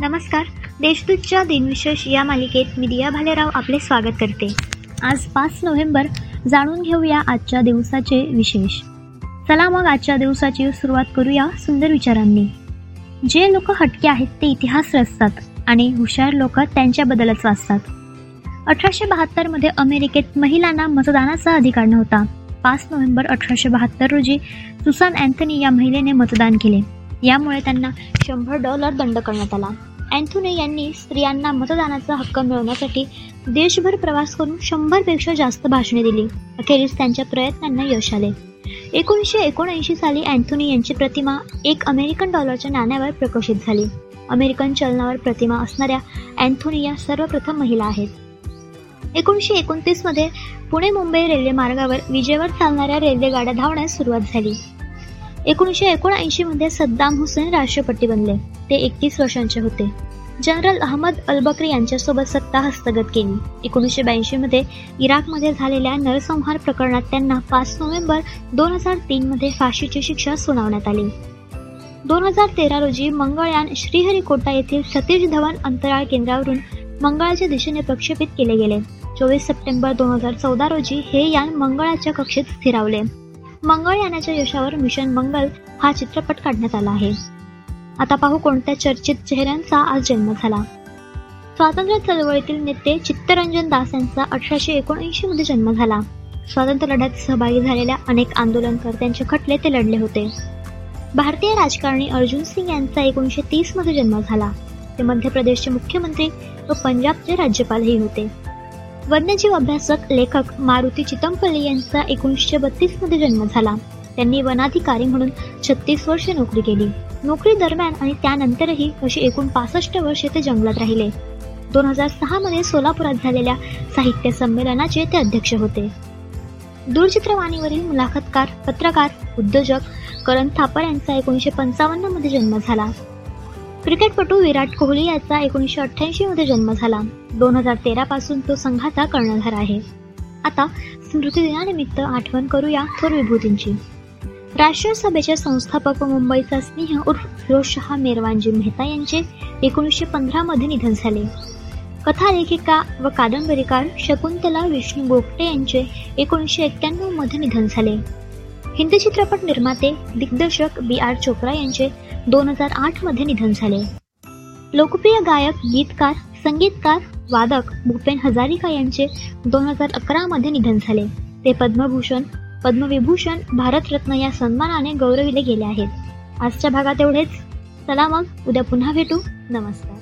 नमस्कार. देशदूतच्या दिनविशेष या मालिकेत मी दिया भालेराव आपले स्वागत करते. आज पाच नोव्हेंबर जाणून घेऊया आजच्या दिवसाचे विशेष. चला मग आजच्या दिवसाची सुरुवात करूया सुंदर विचारांनी. जे लोक हटके आहेत ते इतिहास रचतात आणि हुशार लोक त्यांच्याबद्दलच वाचतात. अठराशे बहात्तरमध्ये अमेरिकेत महिलांना मतदानाचा अधिकार नव्हता. पाच नोव्हेंबर अठराशे बहात्तर रोजी सुसान अँथनी या महिलेने मतदान केले. यामुळे त्यांना शंभर डॉलर दंड करण्यात आला. अँथोनी यांनी स्त्रियांना मतदानाचा हक्क मिळवण्यासाठी देशभर प्रवास करून शंभरपेक्षा जास्त भाषणे दिली. अखेरीस त्यांच्या प्रयत्नांना यश आले. एकोणीसशे एकोणऐंशी साली अँथोनी यांची प्रतिमा एक अमेरिकन डॉलरच्या नाण्यावर प्रकाशित झाली. अमेरिकन चलनावर प्रतिमा असणाऱ्या अँथोनी या सर्वप्रथम महिला आहेत. एकोणीसशे एकोणतीसमध्ये पुणे मुंबई रेल्वे मार्गावर विजेवर चालणाऱ्या रेल्वेगाड्या धावण्यास सुरुवात झाली. एकोणीसशे एकोणऐंशीमध्ये सद्दाम हुसेन राष्ट्रपती बनले. ते एकतीस वर्षांचे होते. जनरल अहमद अलबकरी यांच्यासोबत सत्ता हस्तगत केली. एकोणीसशे ब्याऐंशीमध्ये इराकमध्ये झालेल्या नरसंहार प्रकरणात त्यांना पाच नोव्हेंबर दोन हजार तीनमध्ये फाशीची शिक्षा सुनावण्यात आली. दोन हजार तेरा रोजी मंगळयान श्रीहरिकोटा येथील सतीश धवन अंतराळ केंद्रावरून मंगळाच्या दिशेने प्रक्षेपित केले गेले. चोवीस सप्टेंबर दोन हजार चौदा रोजी हे यान मंगळाच्या कक्षेत स्थिरावले. मंगळयानाच्या यशावर मिशन मंगल हा चित्रपट काढण्यात आला आहे. आता पाहू कोणत्या चर्चित चेहऱ्यांचा आज जन्म झाला. स्वातंत्र्य चळवळीतील नेते चित्तरंजन दास यांचा अठराशे एकोणऐंशी मध्ये जन्म झाला. स्वातंत्र्य लढ्यात सहभागी झालेल्या अनेक आंदोलनकर्त्यांचे खटले ते लढले होते. भारतीय राजकारणी अर्जुन सिंग यांचा एकोणीसशे तीसमध्ये जन्म झाला. ते मध्य प्रदेशचे मुख्यमंत्री व पंजाबचे राज्यपालही होते. वन्यजीव अभ्यासक लेखक मारुती चितमपल्ली यांचा एकोणीसशे बत्तीसमध्ये जन्म झाला. त्यांनी वनाधिकारी म्हणून छत्तीस वर्षे नोकरी केली. नोकरी दरम्यान आणि त्यानंतरही अशी एकूण पासष्ट वर्षे ते जंगलात राहिले. दोन हजार सहा मध्ये सोलापुरात झालेल्या साहित्य संमेलनाचे ते अध्यक्ष होते. दूरचित्रवाणीवरील मुलाखतकार पत्रकार उद्योजक करण थापर यांचा एकोणीसशे पंचावन्नमध्ये जन्म झाला. क्रिकेटपटू विराट कोहली याचा एकोणीसशे अठ्ठ्याऐंशीमध्ये जन्म झाला. दोन हजार तेरा पासून तो संघाचा कर्णधार आहे. आता स्मृतिदिनानिमित्त आठवण करूया थोर विभूतींची. राष्ट्रीय सभेचे संस्थापक व मुंबईचा स्नेह उर्फ फिरोजशहा मेरवानजी मेहता यांचे एकोणीसशे पंधरामध्ये निधन झाले. कथालेखिका व कादंबरीकार शकुंतला विष्णू बोपटे यांचे एकोणीसशे एक्क्याण्णवमध्ये निधन झाले. हिंदी चित्रपट निर्माते दिग्दर्शक बी आर चोप्रा यांचे दोन हजार आठमध्ये निधन झाले. लोकप्रिय गायक गीतकार संगीतकार वादक भूपेन हजारिका यांचे दोन हजार अकरा मध्ये निधन झाले. ते पद्मभूषण पद्मविभूषण भारतरत्न या सन्मानाने गौरविले गेले आहेत. आजच्या भागात एवढेच. चला मग उद्या पुन्हा भेटू. नमस्कार.